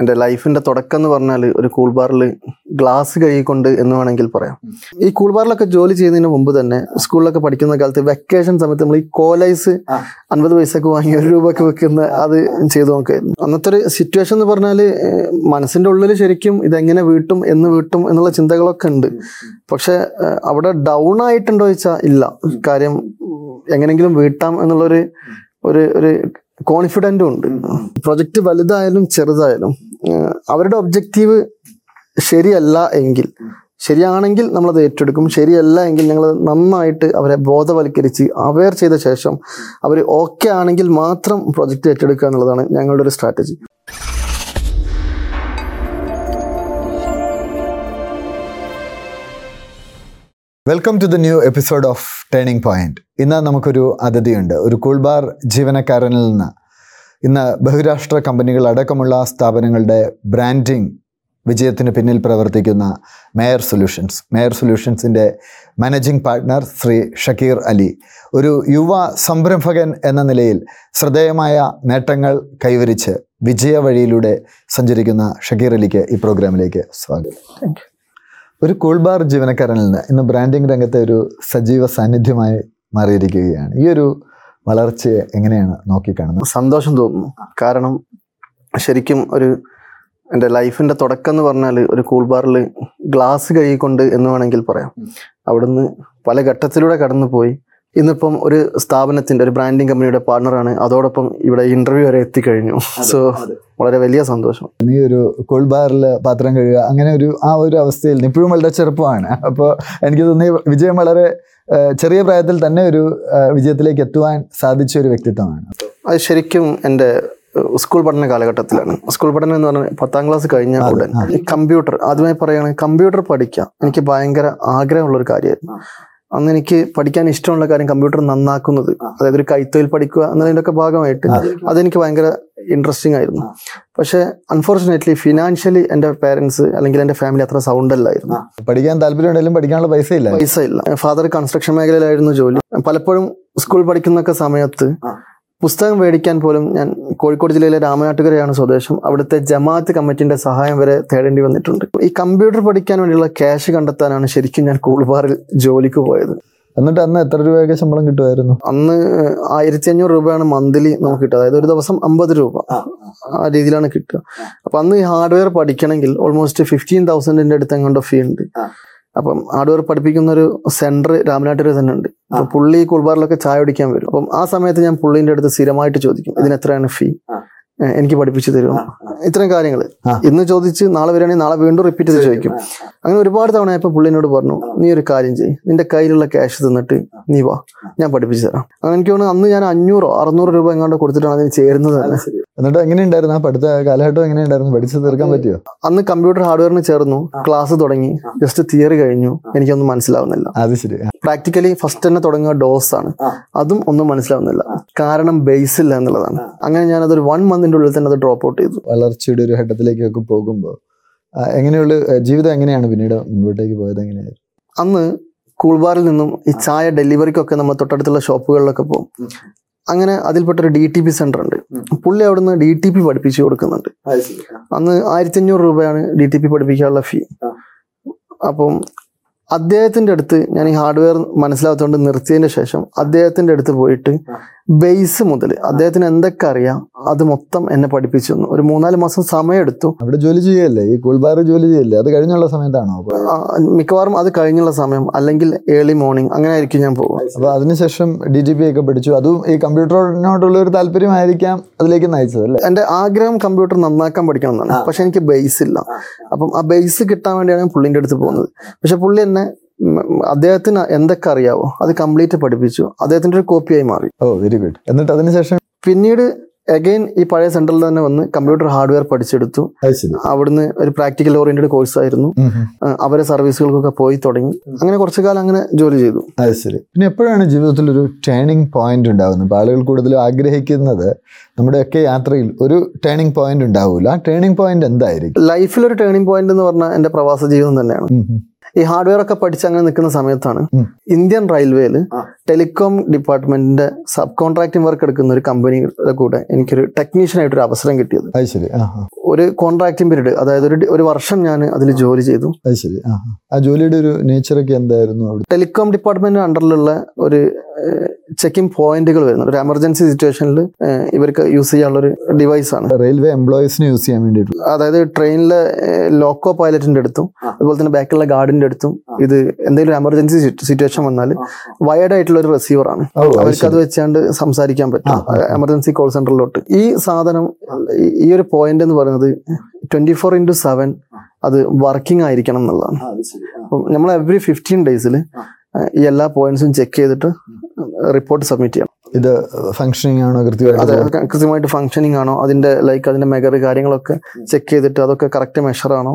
എന്റെ ലൈഫിന്റെ തുടക്കം എന്ന് പറഞ്ഞാൽ ഒരു കൂൾ ബാറിൽ ഗ്ലാസ് കഴുകിക്കൊണ്ട് എന്ന് വേണമെങ്കിൽ പറയാം. ഈ കൂൾ ബാറിലൊക്കെ ജോലി ചെയ്യുന്നതിന് മുമ്പ് തന്നെ സ്കൂളിലൊക്കെ പഠിക്കുന്ന കാലത്ത് വെക്കേഷൻ സമയത്ത് നമ്മൾ ഈ കോലൈസ് അൻപത് പൈസക്ക് വാങ്ങി ഒരു രൂപക്ക് വെക്കുന്ന അത് ചെയ്തു നോക്കായിരുന്നു അന്നത്തെ ഒരു സിറ്റുവേഷൻ എന്ന് പറഞ്ഞാൽ മനസ്സിന്റെ ഉള്ളിൽ ശരിക്കും ഇതെങ്ങനെ വീട്ടും എന്ന് വീട്ടും എന്നുള്ള ചിന്തകളൊക്കെ ഉണ്ട്. പക്ഷെ അവിടെ ഡൗൺ ആയിട്ടുണ്ടോ ചോദിച്ചാൽ ഇല്ല. കാര്യം എങ്ങനെങ്കിലും വീട്ടാം എന്നുള്ളൊരു ഒരു ഒരു കോൺഫിഡന്റും ഉണ്ട്. പ്രൊജക്റ്റ് വലുതായാലും ചെറുതായാലും അവരുടെ ഒബ്ജക്റ്റീവ് ശരിയല്ല എങ്കിൽ ശരിയാണെങ്കിൽ നമ്മളത് ഏറ്റെടുക്കും ശരിയല്ല എങ്കിൽ ഞങ്ങൾ നന്നായിട്ട് അവരെ ബോധവൽക്കരിച്ച് അവെയർ ചെയ്ത ശേഷം അവർ ഓക്കെ ആണെങ്കിൽ മാത്രം പ്രൊജക്റ്റ് ഏറ്റെടുക്കുക എന്നുള്ളതാണ് ഞങ്ങളുടെ ഒരു strategy welcome to the new episode of Turning Point ഇന്ന് നമുക്കൊരു അതിഥിയുണ്ട്. ഒരു കൂൾബാർ ജീവനക്കാരനിൽ നിന്ന്. ഇന്ന് ബഹുരാഷ്ട്ര കമ്പനികൾ അടക്കമുള്ള സ്ഥാപനങ്ങളുടെ ബ്രാൻഡിംഗ് വിജയത്തിന് പിന്നിൽ പ്രവർത്തിക്കുന്ന മേയർ സൊല്യൂഷൻസ് മേയർ സൊല്യൂഷൻസിന്റെ മാനേജിംഗ് പാർട്ട്ണർ ശ്രീ ഷക്കീർ അലി. ഒരു യുവ സംരംഭകൻ എന്ന നിലയിൽ ശ്രദ്ധേയമായ നേട്ടങ്ങൾ കൈവരിച്ച് വിജയ വഴിയിലൂടെ സഞ്ചരിക്കുന്ന ഷക്കീർ അലിക്ക് ഈ പ്രോഗ്രാമിലേക്ക് സ്വാഗതം. ഒരു കൂൾ ബാർ ജീവനക്കാരനിൽ നിന്ന് ഇന്ന് ബ്രാൻഡിംഗ് രംഗത്തെ ഒരു സജീവ സാന്നിധ്യമായി മാറിയിരിക്കുകയാണ്. ഈ ഒരു വളർച്ചയെ എങ്ങനെയാണ് നോക്കിക്കാണുന്നത്? സന്തോഷം തോന്നുന്നു. കാരണം ശരിക്കും ഒരു എന്റെ ലൈഫിന്റെ തുടക്കം എന്ന് പറഞ്ഞാൽ ഒരു കൂൾ ബാറിൽ ഗ്ലാസ് കഴുകിക്കൊണ്ട് എന്ന് വേണമെങ്കിൽ പറയാം. അവിടുന്ന് പല ഘട്ടത്തിലൂടെ കടന്നു പോയി ഇന്നിപ്പം ഒരു സ്ഥാപനത്തിന്റെ ഒരു ബ്രാൻഡിങ് കമ്പനിയുടെ പാർട്ണറാണ് അതോടൊപ്പം ഇവിടെ ഇന്റർവ്യൂ വരെ എത്തിക്കഴിഞ്ഞു. സോ വളരെ വലിയ സന്തോഷം. നീ ഒരു കൂൾ ബാറിൽ പാത്രം കഴുകുക അങ്ങനെ ഒരു ആ ഒരു അവസ്ഥയിൽ ഇപ്പോഴും വളരെ ചെറുപ്പമാണ്. അപ്പോൾ എനിക്ക് തോന്നി വിജയം വളരെ ചെറിയ പ്രായത്തിൽ തന്നെ ഒരു വിജയത്തിലേക്ക് എത്തുവാൻ സാധിച്ച ഒരു വ്യക്തിത്വമാണ്. അത് ശരിക്കും എന്റെ സ്കൂൾ പഠന കാലഘട്ടത്തിലാണ്. സ്കൂൾ പഠനം എന്ന് പറഞ്ഞാൽ പത്താം ക്ലാസ് കഴിഞ്ഞ ഉടൻ കമ്പ്യൂട്ടർ ആദ്യമായി പറയുകയാണെങ്കിൽ കമ്പ്യൂട്ടർ പഠിക്കാം. എനിക്ക് ഭയങ്കര ആഗ്രഹമുള്ള ഒരു കാര്യമായിരുന്നു അന്ന് എനിക്ക് പഠിക്കാൻ ഇഷ്ടമുള്ള കാര്യം കമ്പ്യൂട്ടർ നന്നാക്കുന്നത്. അതായത് ഒരു കൈത്തൊഴിൽ പഠിക്കുക എന്നതിന്റെ ഒക്കെ ഭാഗമായിട്ട് അതെനിക്ക് ഭയങ്കര ഇൻട്രസ്റ്റിംഗ് ആയിരുന്നു. പക്ഷെ അൺഫോർച്ചുനേറ്റ്ലി ഫിനാൻഷ്യലി എന്റെ പേരൻസ് അല്ലെങ്കിൽ എന്റെ ഫാമിലി അത്ര സൗണ്ട് അല്ലായിരുന്നു. പഠിക്കാൻ താല്പര്യമുണ്ടെങ്കിലും പഠിക്കാനുള്ള പൈസ ഇല്ല പൈസ ഇല്ല ഫാദർ കൺസ്ട്രക്ഷൻ മേഖലയിലായിരുന്നു ജോലി. പലപ്പോഴും സ്കൂൾ പഠിക്കുന്നൊക്കെ സമയത്ത് പുസ്തകം മേടിക്കാൻ പോലും ഞാൻ കോഴിക്കോട് ജില്ലയിലെ രാമനാട്ടുകരയാണ് സ്വദേശം. അവിടുത്തെ ജമാഅത്ത് കമ്മിറ്റിന്റെ സഹായം വരെ തേടേണ്ടി വന്നിട്ടുണ്ട്. ഈ കമ്പ്യൂട്ടർ പഠിക്കാൻ വേണ്ടിയുള്ള ക്യാഷ് കണ്ടെത്താനാണ് ശരിക്കും ഞാൻ കൂൾബാറിൽ ജോലിക്ക് പോയത്. എന്നിട്ട് അന്ന് എത്ര രൂപയൊക്കെ ശമ്പളം കിട്ടുമായിരുന്നു? അന്ന് ആയിരത്തി അഞ്ഞൂറ് രൂപയാണ് മന്ത്ലി നമുക്ക് കിട്ടുക. അതായത് ഒരു ദിവസം അമ്പത് രൂപ. ആ. രീതിയിലാണ് കിട്ടുക. അപ്പൊ അന്ന് ഈ ഹാർഡ്വെയർ പഠിക്കണമെങ്കിൽ ഓൾമോസ്റ്റ് ഫിഫ്റ്റീൻ തൗസൻഡിന്റെ അടുത്ത് എങ്ങോട്ടോ ഫീ ഉണ്ട്. അപ്പം ഹാർഡ്വെയർ പഠിപ്പിക്കുന്ന ഒരു സെന്റർ രാമനാട്ടുകര തന്നെ ഉണ്ട്. അപ്പൊ പുള്ളി കുൾബാറിലൊക്കെ ചായ കുടിക്കാൻ വരും. അപ്പം ആ സമയത്ത് ഞാൻ പുള്ളിന്റെ അടുത്ത് സ്ഥിരമായിട്ട് ചോദിക്കും ഇതിന് എത്രയാണ് ഫീ എനിക്ക് പഠിപ്പിച്ചു തരും ഇത്തരം കാര്യങ്ങൾ. ഇന്ന് ചോദിച്ച് നാളെ വരികയാണെങ്കിൽ നാളെ വീണ്ടും റിപ്പീറ്റ് ചെയ്ത് ചോദിക്കും. അങ്ങനെ ഒരുപാട് തവണ ഇപ്പൊ പുള്ളിനോട് പറഞ്ഞു നീ ഒരു കാര്യം ചെയ്യ് നിന്റെ കയ്യിലുള്ള ക്യാഷ് തന്നിട്ട് നീ വാ ഞാൻ പഠിപ്പിച്ചു തരാം. അങ്ങനെ എനിക്ക് തോന്നുന്നു അന്ന് ഞാൻ അഞ്ഞൂറോ അറുന്നൂറ് രൂപ എങ്ങാണ്ട് കൊടുത്തിട്ടാണ് അതിന് ചേരുന്നത് തന്നെ. എന്നിട്ട് എങ്ങനെയുണ്ടായിരുന്നു? ആ പഠിത്ത കാലഘട്ടം എങ്ങനെയുണ്ടായിരുന്നു? പഠിച്ചു തീർക്കാൻ പറ്റിയോ? അന്ന് കമ്പ്യൂട്ടർ ഹാർഡ്വെയറിന് ചേർന്നു. ക്ലാസ് തുടങ്ങി. ജസ്റ്റ് തിയറി കഴിഞ്ഞു. എനിക്കൊന്നും മനസ്സിലാവുന്നില്ല. അത് ശരി. പ്രാക്ടിക്കലി ഫസ്റ്റ് തന്നെ തുടങ്ങുക ഡോസ് ആണ്. അതും ഒന്നും മനസ്സിലാവുന്നില്ല. കാരണം ബേസ് ഇല്ല എന്നുള്ളതാണ്. അങ്ങനെ ഞാൻ അതൊരു വൺ മന്തിന്റെ ഉള്ളിൽ തന്നെ അത് ഡ്രോപ്പ് ഔട്ട് ചെയ്തു. വളർച്ചയുടെ ഒരു ഘട്ടത്തിലേക്കൊക്കെ പോകുമ്പോൾ എങ്ങനെയുള്ള ജീവിതം എങ്ങനെയാണ് പിന്നീട് മുൻപോട്ടേക്ക് പോയത്? എങ്ങനെയായിരുന്നു? അന്ന് കൂൾബാറിൽ നിന്നും ഈ ചായ ഡെലിവറിക്കൊക്കെ നമ്മൾ തൊട്ടടുത്തുള്ള ഷോപ്പുകളിലൊക്കെ പോകും. അങ്ങനെ അതിൽപ്പെട്ടൊരു ഡി ടി പി സെന്റർ ഉണ്ട് പുള്ളി അവിടുന്ന് ഡി ടി പി പഠിപ്പിച്ചു കൊടുക്കുന്നുണ്ട്. അന്ന് ആയിരത്തി അഞ്ഞൂറ് രൂപയാണ് ഡി ടി പി പഠിപ്പിക്കാനുള്ള ഫീ അപ്പം അദ്ദേഹത്തിന്റെ അടുത്ത് ഞാൻ ഈ ഹാർഡ്വെയർ മനസ്സിലാത്തതുകൊണ്ട് നിർത്തിയതിന് ശേഷം അദ്ദേഹത്തിന്റെ അടുത്ത് പോയിട്ട് ബേസ് മുതൽ അദ്ദേഹത്തിന് എന്തൊക്കെ അറിയാം? അത് മൊത്തം എന്നെ പഠിപ്പിച്ചു തന്നു. ഒരു മൂന്നാൽ മാസം സമയം എടുത്തു അവിടെ ജോലി ചെയ്യല്ലേ? ഈ കൂൾബാർ ജോലി ചെയ്യല്ലേ? അത് കഴിഞ്ഞുള്ള സമയത്താണോ? മിക്കവാറും അത് കഴിഞ്ഞുള്ള സമയം. അല്ലെങ്കിൽ ഏർലി മോർണിംഗ് അങ്ങനെ ആയിരിക്കും ഞാൻ പോകും അപ്പൊ അതിനുശേഷം ഡി ജി പി ഒക്കെ പഠിച്ചു. അതും ഈ കമ്പ്യൂട്ടറിനോടുള്ള ഒരു താല്പര്യമായിരിക്കാം അതിലേക്ക് നയിച്ചത് അല്ലേ? എന്റെ ആഗ്രഹം കമ്പ്യൂട്ടർ നന്നാക്കാൻ പഠിക്കണം എന്നാണ് പക്ഷെ എനിക്ക് ബേസ് ഇല്ല. അപ്പം ആ ബേസ് കിട്ടാൻ വേണ്ടിയാണ് ഞാൻ പുള്ളിന്റെ അടുത്ത് പോകുന്നത്. പക്ഷെ പുള്ളി എന്നെ അദ്ദേഹത്തിന് എന്തൊക്കെ അറിയാവോ? അത് കംപ്ലീറ്റ് പഠിപ്പിച്ചു. അദ്ദേഹത്തിന്റെ ഒരു കോപ്പിയായി മാറി. ഓ വെരി ഗുഡ് എന്നിട്ട് അതിനുശേഷം പിന്നീട് അഗൈൻ ഈ പഴയ സെന്ററിൽ തന്നെ വന്ന് കമ്പ്യൂട്ടർ ഹാർഡ്വെയർ പഠിച്ചെടുത്തു. അവിടുന്ന് ഒരു പ്രാക്ടിക്കൽ ഓറിയന്റഡ് കോഴ്സ് ആയിരുന്നു. അവരെ സർവീസുകൾക്കൊക്കെ പോയി തുടങ്ങി. അങ്ങനെ കുറച്ചു കാലം അങ്ങനെ ജോലി ചെയ്തു. അത് ശരി. പിന്നെ എപ്പോഴാണ് ജീവിതത്തിൽ ഒരു ടേണിംഗ് പോയിന്റ് ഉണ്ടാകുന്നത് ആളുകൾ കൂടുതലും ആഗ്രഹിക്കുന്നത് നമ്മുടെയൊക്കെ യാത്രയിൽ ഒരു ടേണിംഗ് പോയിന്റ് ഉണ്ടാവില്ല ആ ടേണിംഗ് പോയിന്റ് എന്തായിരിക്കും? ലൈഫിൽ ഒരു ടേണിംഗ് പോയിന്റ് എന്ന് പറഞ്ഞാൽ എന്റെ പ്രവാസ ജീവിതം തന്നെയാണ്. ഈ ഹാർഡ്വെയർ ഒക്കെ പഠിച്ച് അങ്ങനെ നിൽക്കുന്ന സമയത്താണ് ഇന്ത്യൻ റെയിൽവേയിൽ ടെലികോം ഡിപ്പാർട്ട്മെന്റിന്റെ സബ് കോൺട്രാക്ടിംഗ് വർക്ക് എടുക്കുന്ന ഒരു കമ്പനിയുടെ കൂടെ എനിക്കൊരു ടെക്നീഷ്യൻ ആയിട്ട് ഒരു അവസരം കിട്ടിയത്. ഒരു കോൺട്രാക്ടിംഗ് പീരീഡ് അതായത് ഒരു ഒരു വർഷം ഞാൻ അതിൽ ജോലി ചെയ്തു. ശരി. ആ ജോലിയുടെ ഒരു നേച്ചറൊക്കെ എന്തായിരുന്നു ടെലികോം ഡിപ്പാർട്ട്മെന്റിന്റെ അണ്ടറിലുള്ള ഒരു ചെക്കിംഗ് പോയിന്റുകൾ വരുന്നുണ്ട്. ഒരു എമർജൻസി സിറ്റുവേഷനിൽ ഇവർക്ക് യൂസ് ചെയ്യാനുള്ള ഒരു ഡിവൈസ് ആണ് റെയിൽവേ എംപ്ലോയീസിന് യൂസ് ചെയ്യാൻ വേണ്ടിയിട്ടുള്ള. അതായത് ട്രെയിനിലെ ലോക്കോ പൈലറ്റിന്റെ അടുത്തും അതുപോലെ തന്നെ ബാക്കിലുള്ള ഗാർഡിന്റെ അടുത്തും ഇത് എന്തെങ്കിലും എമർജൻസി സിറ്റുവേഷൻ വന്നാൽ വയർഡ് ആയിട്ടുള്ള ഒരു റിസീവർ ആണ്. അവർക്ക് അത്. വെച്ചാണ്ട് സംസാരിക്കാൻ പറ്റും. എമർജൻസി കോൾ സെന്ററിലോട്ട് ഈ സാധനം ഈ- ഈ ഒരു പോയിന്റ് എന്ന് പറയുന്നത് ട്വന്റി ഫോർ ഇന്റു സെവൻ അത് വർക്കിംഗ് ആയിരിക്കണം എന്നുള്ളതാണ്. അപ്പം നമ്മൾ എവറി ഫിഫ്റ്റീൻ ഡേയ്സിൽ ഈ എല്ലാ പോയിന്റ്സും ചെക്ക് ചെയ്തിട്ട് റിപ്പോർട്ട് സബ്മിറ്റ് ചെയ്യണം ഇത് ഫംഗ്ഷനിങ് ആണോ കൃത്യമായിട്ട് കൃത്യമായിട്ട് ഫങ്ഷനിങ് ആണോ? അതിന്റെ ലൈക്ക് അതിന്റെ മെഗർ കാര്യങ്ങളൊക്കെ ചെക്ക് ചെയ്തിട്ട് അതൊക്കെ കറക്റ്റ് മെഷർ ആണോ?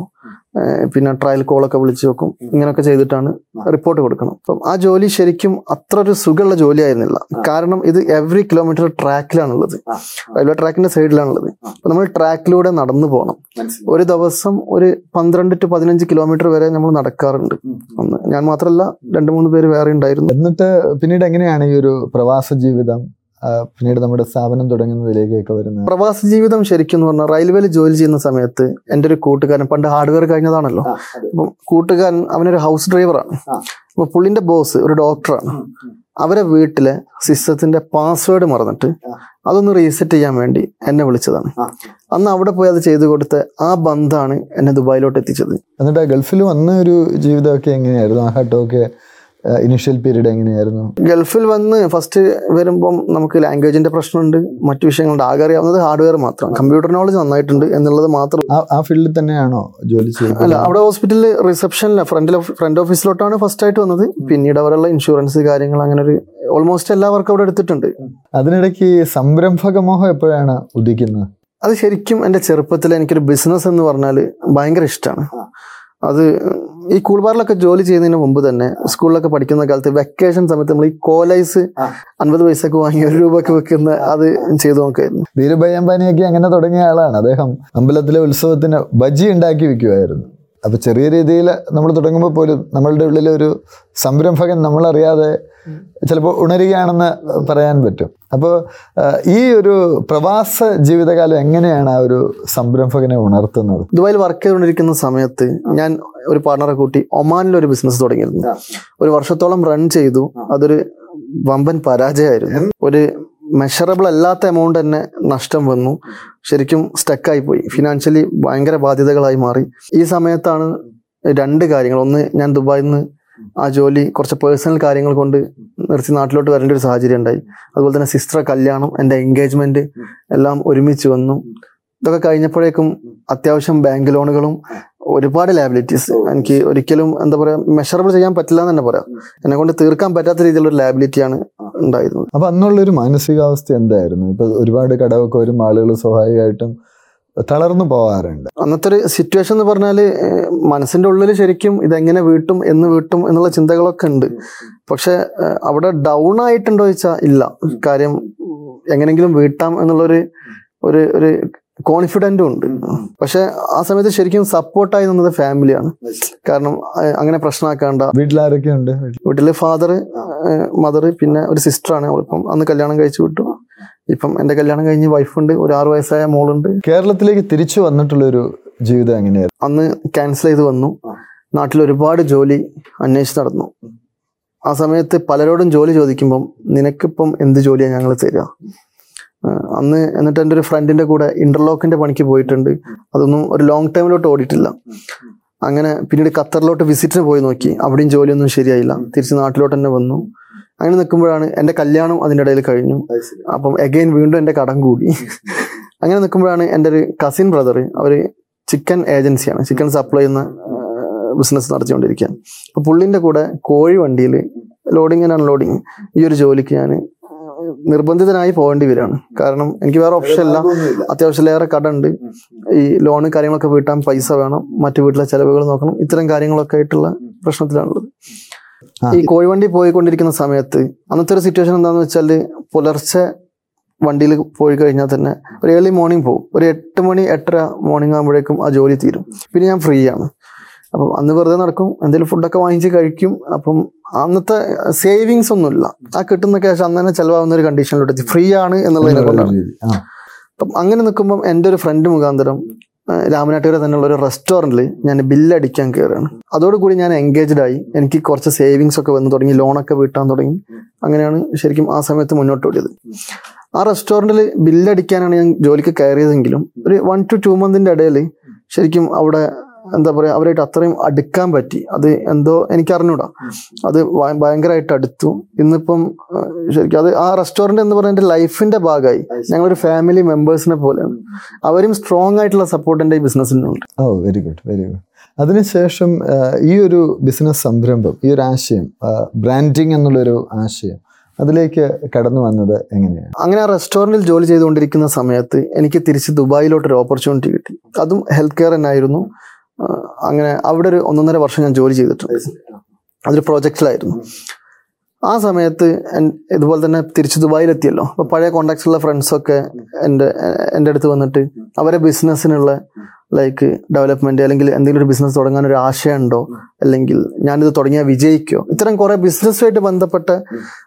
പിന്നെ ട്രയൽ കോളൊക്കെ വിളിച്ചു വെക്കും. ഇങ്ങനെയൊക്കെ ചെയ്തിട്ടാണ് റിപ്പോർട്ട് കൊടുക്കണം. അപ്പം ആ ജോലി ശരിക്കും അത്ര ഒരു സുഖമുള്ള ജോലി ആയിരുന്നില്ല കാരണം ഇത് എവറി കിലോമീറ്റർ ട്രാക്കിലാണുള്ളത് റെയിൽവേ ട്രാക്കിന്റെ സൈഡിലാണുള്ളത് അപ്പൊ നമ്മൾ ട്രാക്കിലൂടെ നടന്നു പോകണം ഒരു ദിവസം ഒരു പന്ത്രണ്ട് ടു പതിനഞ്ച് കിലോമീറ്റർ വരെ നമ്മൾ നടക്കാറുണ്ട്. ഞാൻ മാത്രമല്ല രണ്ട് മൂന്ന് പേര് വേറെ ഉണ്ടായിരുന്നു. എന്നിട്ട് പിന്നീട് എങ്ങനെയാണ് ഈ ഒരു പ്രവാസ ജീവിതം? പിന്നീട് നമ്മുടെ സ്ഥാപനം തുടങ്ങുന്നതിലേക്കൊക്കെ വരുന്നത് പ്രവാസ ജീവിതം ശരിക്കും പറഞ്ഞാൽ റെയിൽവേയിൽ ജോലി ചെയ്യുന്ന സമയത്ത് എന്റെ ഒരു കൂട്ടുകാരൻ പണ്ട് ഹാർഡ്വെയർ കഴിഞ്ഞതാണല്ലോ. അപ്പം കൂട്ടുകാരൻ അവനൊരു ഹൗസ് ഡ്രൈവറാണ്. അപ്പൊ പുള്ളിന്റെ ബോസ് ഒരു ഡോക്ടറാണ്. അവരെ വീട്ടിലെ സിസ്റ്റത്തിന്റെ പാസ്വേഡ് മറന്നിട്ട് അതൊന്ന് റീസെറ്റ് ചെയ്യാൻ വേണ്ടി എന്നെ വിളിച്ചതാണ്. അന്ന് അവിടെ പോയി അത് ചെയ്തു കൊടുത്ത ആ ബന്ധാണ് എന്നെ ദുബായിലോട്ട് എത്തിച്ചത്. എന്നിട്ട് ഗൾഫിൽ വന്ന ഒരു ജീവിതമൊക്കെ എങ്ങനെയായിരുന്നു? ആഹാട്ടമൊക്കെ ഇനിഷ്യൽ പീരീഡ് എങ്ങനെയായിരുന്നു? ഗൾഫിൽ വന്ന് ഫസ്റ്റ് വരുമ്പം നമുക്ക് ലാംഗ്വേജിന്റെ പ്രശ്നമുണ്ട്. മറ്റു വിഷയങ്ങളുണ്ട്. ആകെ അറിയാവുന്നത് ഹാർഡ്വെയർ മാത്രം. കമ്പ്യൂട്ടർ നോളജ് നന്നായിട്ടുണ്ട് എന്നുള്ളത് മാത്രം. ആ ഫീൽഡിൽ തന്നെയാണോ ജോലി ചെയ്യുന്നത്? അല്ല അവിടെ ഹോസ്പിറ്റലിൽ റിസപ്ഷനിലെ ഫ്രണ്ട് ഫ്രണ്ട് ഓഫീസിലോട്ടാണ് ഫസ്റ്റ് ആയിട്ട് വന്നത്. പിന്നീട് അവരുള്ള ഇൻഷുറൻസ് കാര്യങ്ങൾ അങ്ങനെ ഒരു ഓൾമോസ്റ്റ് എല്ലാ വർക്കും അവിടെ എടുത്തിട്ടുണ്ട്. അതിനിടയ്ക്ക് സംരംഭക മോഹം എപ്പോഴാണ് ഉദിക്കുന്നത്? അത് ശരിക്കും എന്റെ ചെറുപ്പത്തിൽ എനിക്കൊരു ബിസിനസ് എന്ന് പറഞ്ഞാൽ ഭയങ്കര ഇഷ്ടമാണ് അത് ഈ കൂൾബാറിലൊക്കെ ജോലി ചെയ്യുന്നതിന് മുമ്പ് തന്നെ സ്കൂളിലൊക്കെ പഠിക്കുന്ന കാലത്ത് വെക്കേഷൻ സമയത്ത് നമ്മൾ ഈ കോലൈസ് അൻപത് പൈസക്ക് വാങ്ങി ഒരു രൂപക്ക് വെക്കുന്ന അത് ചെയ്തു നോക്കായിരുന്നു. ധീരുഭയ അംബാനിയൊക്കെ അങ്ങനെ തുടങ്ങിയ ആളാണ്. അദ്ദേഹം അമ്പലത്തിലെ ഉത്സവത്തിന് ബജി ഉണ്ടാക്കി അപ്പൊ ചെറിയ രീതിയിൽ നമ്മൾ തുടങ്ങുമ്പോൾ പോലും നമ്മളുടെ ഉള്ളിൽ ഒരു സംരംഭകൻ നമ്മളറിയാതെ ചിലപ്പോൾ ഉണരുകയാണെന്ന് പറയാൻ പറ്റും. അപ്പോൾ ഈ ഒരു പ്രവാസ ജീവിതകാലം എങ്ങനെയാണ് ആ ഒരു സംരംഭകനെ ഉണർത്തുന്നത്? ദുബായിൽ വർക്ക് ചെയ്തുകൊണ്ടിരിക്കുന്ന സമയത്ത് ഞാൻ ഒരു പാർട്ണറെ കൂട്ടി ഒമാനിൽ ഒരു ബിസിനസ് തുടങ്ങിയിരുന്നു. ഒരു വർഷത്തോളം റൺ ചെയ്തു. അതൊരു വമ്പൻ പരാജയമായിരുന്നു. ഒരു മെഷറബിൾ അല്ലാത്ത എമൗണ്ട് തന്നെ നഷ്ടം വന്നു. ശരിക്കും സ്റ്റക്കായി പോയി ഫിനാൻഷ്യലി ഭയങ്കര ബാധ്യതകളായി മാറി. ഈ സമയത്താണ് രണ്ട് കാര്യങ്ങൾ. ഒന്ന് ഞാൻ ദുബായിൽ നിന്ന് ആ ജോലി കുറച്ച് പേഴ്സണൽ കാര്യങ്ങൾ കൊണ്ട് നിർത്തി നാട്ടിലോട്ട് വരേണ്ട ഒരു സാഹചര്യം ഉണ്ടായി. അതുപോലെ തന്നെ സിസ്റ്റർ കല്യാണം എന്റെ എൻഗേജ്മെന്റ് എല്ലാം ഒരുമിച്ച് വന്നു. ഇതൊക്കെ കഴിഞ്ഞപ്പോഴേക്കും അത്യാവശ്യം ബാങ്ക് ലോണുകളും ഒരുപാട് ലാബിലിറ്റീസ് എനിക്ക് ഒരിക്കലും എന്താ പറയാ മെഷറബിൾ ചെയ്യാൻ പറ്റില്ല എന്ന് തന്നെ പറയാം. എന്നെ കൊണ്ട് തീർക്കാൻ പറ്റാത്ത രീതിയിലുള്ള ലാബിലിറ്റിയാണ് ഉണ്ടായിരുന്നത് അപ്പൊ അന്നുള്ളൊരു മാനസികാവസ്ഥ എന്തായിരുന്നു? ഇപ്പൊ ഒരുപാട് കടവൊക്കെ വരും ആളുകൾ സ്വാഭാവികമായിട്ടും തളർന്നു പോവാറുണ്ട് അന്നത്തെ ഒരു സിറ്റുവേഷൻ എന്ന് പറഞ്ഞാൽ മനസ്സിന്റെ ഉള്ളിൽ ശരിക്കും ഇതെങ്ങനെ വീട്ടും എന്ന് വീട്ടും എന്നുള്ള ചിന്തകളൊക്കെ ഉണ്ട്. പക്ഷെ അവിടെ ഡൗൺ ആയിട്ടുണ്ടോ ചോദിച്ചാൽ ഇല്ല. കാര്യം എങ്ങനെങ്കിലും വീട്ടാം എന്നുള്ളൊരു ഒരു ഒരു കോൺഫിഡന്റും ഉണ്ട്. പക്ഷെ ആ സമയത്ത് ശരിക്കും സപ്പോർട്ടായി നിന്നത് ഫാമിലിയാണ് കാരണം അങ്ങനെ പ്രശ്നമാക്കാണ്ട. വീട്ടിലാരൊക്കെ ഉണ്ട് വീട്ടിലെ ഫാദർ മദർ പിന്നെ ഒരു സിസ്റ്ററാണ് അവളിപ്പം അന്ന് കല്യാണം കഴിച്ചു വിട്ടു. ഇപ്പം എന്റെ കല്യാണം കഴിഞ്ഞ് വൈഫുണ്ട് ഒരു ആറു വയസ്സായ മോളുണ്ട്. കേരളത്തിലേക്ക് തിരിച്ചു വന്നിട്ടുള്ള ഒരു ജീവിതം എങ്ങനെയായിരുന്നു? അന്ന് ക്യാൻസൽ ചെയ്ത് വന്നു. നാട്ടിൽ ഒരുപാട് ജോലി അന്വേഷിച്ച് നടന്നു. ആ സമയത്ത് പലരോടും ജോലി ചോദിക്കുമ്പം നിനക്കിപ്പം എന്ത് ജോലിയാണ് ഞങ്ങൾ തരിക അന്ന് എന്നിട്ട് എന്റെ ഒരു ഫ്രണ്ടിന്റെ കൂടെ ഇന്റർലോക്കിന്റെ പണിക്ക് പോയിട്ടുണ്ട്. അതൊന്നും ഒരു ലോങ് ടൈമിലോട്ട് ഓടിയിട്ടില്ല. അങ്ങനെ പിന്നീട് ഖത്തറിലോട്ട് വിസിറ്റിന് പോയി നോക്കി. അവിടെയും ജോലിയൊന്നും ശരിയായില്ല. തിരിച്ച് നാട്ടിലോട്ട് തന്നെ വന്നു. അങ്ങനെ നിൽക്കുമ്പോഴാണ് എന്റെ കല്യാണം അതിന്റെ ഇടയിൽ കഴിഞ്ഞു. അപ്പം എഗെയിൻ വീണ്ടും എന്റെ കടം കൂടി. അങ്ങനെ നിൽക്കുമ്പോഴാണ് എന്റെ ഒരു കസിൻ ബ്രദർ അവർ ചിക്കൻ ഏജൻസിയാണ് ചിക്കൻ സപ്ലൈ ചെയ്യുന്ന ബിസിനസ് നടത്തിക്കൊണ്ടിരിക്കുകയാണ്. അപ്പോൾ പുള്ളിന്റെ കൂടെ കോഴി വണ്ടിയിൽ ലോഡിങ് ആൻഡ് അൺലോഡിങ് ഈ ഒരു ജോലിക്ക് ഞാൻ നിർബന്ധിതനായി പോകേണ്ടി വരികയാണ്. കാരണം എനിക്ക് വേറെ ഓപ്ഷൻ ഇല്ല. അത്യാവശ്യത്തിലേറെ ഉണ്ട് ഈ ലോണ് കാര്യങ്ങളൊക്കെ വീട്ടാൻ പൈസ വേണം. മറ്റു വീട്ടിലെ ചെലവുകൾ നോക്കണം. ഇത്തരം കാര്യങ്ങളൊക്കെ ആയിട്ടുള്ള പ്രശ്നത്തിലാണുള്ളത്. ഈ കോഴിവണ്ടി പോയിക്കൊണ്ടിരിക്കുന്ന സമയത്ത് അന്നത്തെ ഒരു സിറ്റുവേഷൻ എന്താണെന്ന് വെച്ചാൽ പുലർച്ചെ വണ്ടിയിൽ പോയി കഴിഞ്ഞാൽ തന്നെ ഒരു ഏർലി മോർണിംഗ് പോകും ഒരു എട്ട് മണി എട്ടര മോർണിംഗ് ആകുമ്പോഴേക്കും ആ ജോലി തീരും. പിന്നെ ഞാൻ ഫ്രീ ആണ്. അപ്പം അന്ന് വെറുതെ നടക്കും എന്തെങ്കിലും ഫുഡൊക്കെ വാങ്ങിച്ച് കഴിക്കും. അപ്പം അന്നത്തെ സേവിങ്സ് ഒന്നുമില്ല. ആ കിട്ടുന്ന ക്യാഷ് അന്ന് തന്നെ ചിലവാകുന്ന ഒരു കണ്ടീഷനിലോട്ട് ഫ്രീ ആണ് എന്നുള്ളതിനെ കൊണ്ടാണ്. അപ്പം അങ്ങനെ നിൽക്കുമ്പം എന്റെ ഒരു ഫ്രണ്ട് മുഖാന്തരം രാമനാട്ടുകര തന്നെയുള്ള ഒരു റെസ്റ്റോറന്റിൽ ഞാൻ ബില്ലടിക്കാൻ കയറുകയാണ് അതോടുകൂടി ഞാൻ എൻഗേജ്ഡ് ആയി. എനിക്ക് കുറച്ച് സേവിങ്സ് ഒക്കെ വന്ന് തുടങ്ങി. ലോണൊക്കെ വീട്ടാൻ തുടങ്ങി. അങ്ങനെയാണ് ശരിക്കും ആ സമയത്ത് മുന്നോട്ട് ഓടിയത്. ആ റെസ്റ്റോറന്റിൽ ബില്ലടിക്കാനാണ് ഞാൻ ജോലിക്ക് കയറിയതെങ്കിലും ഒരു വൺ ടു ടു മന്തിന്റെ ഇടയിൽ ശരിക്കും അവിടെ എന്താ പറയുക അവരായിട്ട് അത്രയും അടുക്കാൻ പറ്റി. അത് എന്തോ എനിക്ക് അറിഞ്ഞൂടാ അത് ഭയ- ഭയങ്കരമായിട്ട് അടുത്തു. ഇന്നിപ്പം ശരിക്കും അത് ആ റെസ്റ്റോറന്റ് എന്ന് പറയുന്നത് എന്റെ ലൈഫിന്റെ ഭാഗമായി. ഞങ്ങളൊരു ഫാമിലി മെമ്പേഴ്സിനെ പോലെ അവരും സ്ട്രോങ് ആയിട്ടുള്ള സപ്പോർട്ട് എന്റെ ഈ ബിസിനസ്സിനുണ്ട്. Oh very good very good. അതിനുശേഷം ഈ ഒരു ബിസിനസ് സംരംഭം ഈ ഒരു ആശയം ബ്രാൻഡിങ് എന്നുള്ളൊരു ആശയം അതിലേക്ക് കടന്നു വന്നത് എങ്ങനെയാണ്? അങ്ങനെ ആ റെസ്റ്റോറന്റിൽ ജോലി ചെയ്തുകൊണ്ടിരിക്കുന്ന സമയത്ത് എനിക്ക് തിരിച്ച് ദുബായിലോട്ടൊരു ഓപ്പർച്യൂണിറ്റി കിട്ടി. അതും ഹെൽത്ത് കെയർ തന്നെയായിരുന്നു അങ്ങനെ അവിടെ ഒരു ഒന്നൊന്നര വർഷം ഞാൻ ജോലി ചെയ്തിട്ടുണ്ട്. അതൊരു പ്രോജക്റ്റിലായിരുന്നു. ആ സമയത്ത് ഇതുപോലെ തന്നെ തിരിച്ച് ദുബായിലെത്തിയല്ലോ. അപ്പോൾ പഴയ കോണ്ടാക്ട്സുള്ള ഫ്രണ്ട്സൊക്കെ എന്റെ എന്റെ അടുത്ത് വന്നിട്ട് അവരെ ബിസിനസ്സിനുള്ള ലൈക്ക് ഡെവലപ്മെന്റ് അല്ലെങ്കിൽ എന്തെങ്കിലും ഒരു ബിസിനസ് തുടങ്ങാൻ ഒരു ആശയമുണ്ടോ അല്ലെങ്കിൽ ഞാനിത് തുടങ്ങിയാൽ വിജയിക്കോ? ഇത്തരം കുറെ ബിസിനസ്സുമായിട്ട് ബന്ധപ്പെട്ട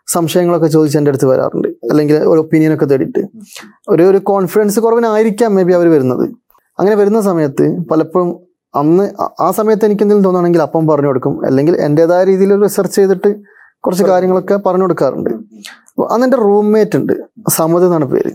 സംശയങ്ങളൊക്കെ ചോദിച്ച് എന്റെ അടുത്ത് വരാറുണ്ട്. അല്ലെങ്കിൽ ഒരു ഒപ്പീനിയൻ ഒക്കെ തേടിയിട്ട്. ഒരു ഒരു കോൺഫിഡൻസ് കുറവിനായിരിക്കാം മേ ബി അവർ വരുന്നത്. അങ്ങനെ വരുന്ന സമയത്ത് പലപ്പോഴും അന്ന് ആ- സമയത്ത് എനിക്ക് എന്തെങ്കിലും തോന്നുകയാണെങ്കിൽ അപ്പം പറഞ്ഞു കൊടുക്കും. അല്ലെങ്കിൽ എന്റെതായ രീതിയിൽ റിസർച്ച് ചെയ്തിട്ട് കുറച്ച് കാര്യങ്ങളൊക്കെ പറഞ്ഞു കൊടുക്കാറുണ്ട്. അന്ന് എന്റെ റൂംമേറ്റ് ഉണ്ട്. സമത് എന്നാണ് പേര്.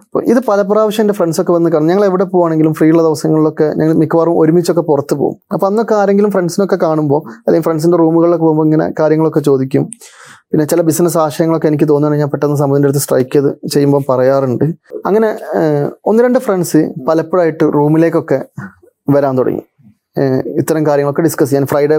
അപ്പോൾ ഇത് പല പ്രാവശ്യം എന്റെ ഫ്രണ്ട്സൊക്കെ വന്ന് കാണും. ഞങ്ങൾ എവിടെ പോവാണെങ്കിലും ഫ്രീ ഉള്ള ദിവസങ്ങളിലൊക്കെ ഞങ്ങൾ മിക്കവാറും ഒരുമിച്ചൊക്കെ പുറത്ത് പോകും. അപ്പോൾ അന്നൊക്കെ ആരെങ്കിലും ഫ്രണ്ട്സിനൊക്കെ കാണുമ്പോൾ അല്ലെങ്കിൽ ഫ്രണ്ട്സിന്റെ റൂമുകളിലൊക്കെ പോകുമ്പോൾ ഇങ്ങനെ കാര്യങ്ങളൊക്കെ ചോദിക്കും. പിന്നെ ചില ബിസിനസ് ആശയങ്ങളൊക്കെ എനിക്ക് തോന്നുകയാണെങ്കിൽ ഞാൻ പെട്ടെന്ന് സമതിന്റെ അടുത്ത് സ്ട്രൈക്ക് ചെയ്ത് ചെയ്യുമ്പോൾ പറയാറുണ്ട്. അങ്ങനെ ഒന്ന് രണ്ട് ഫ്രണ്ട്സ് പലപ്പോഴായിട്ട് റൂമിലേക്കൊക്കെ വരാൻ തുടങ്ങി. ഇത്തരം കാര്യങ്ങളൊക്കെ ഡിസ്കസ് ചെയ്യാൻ ഫ്രൈഡേ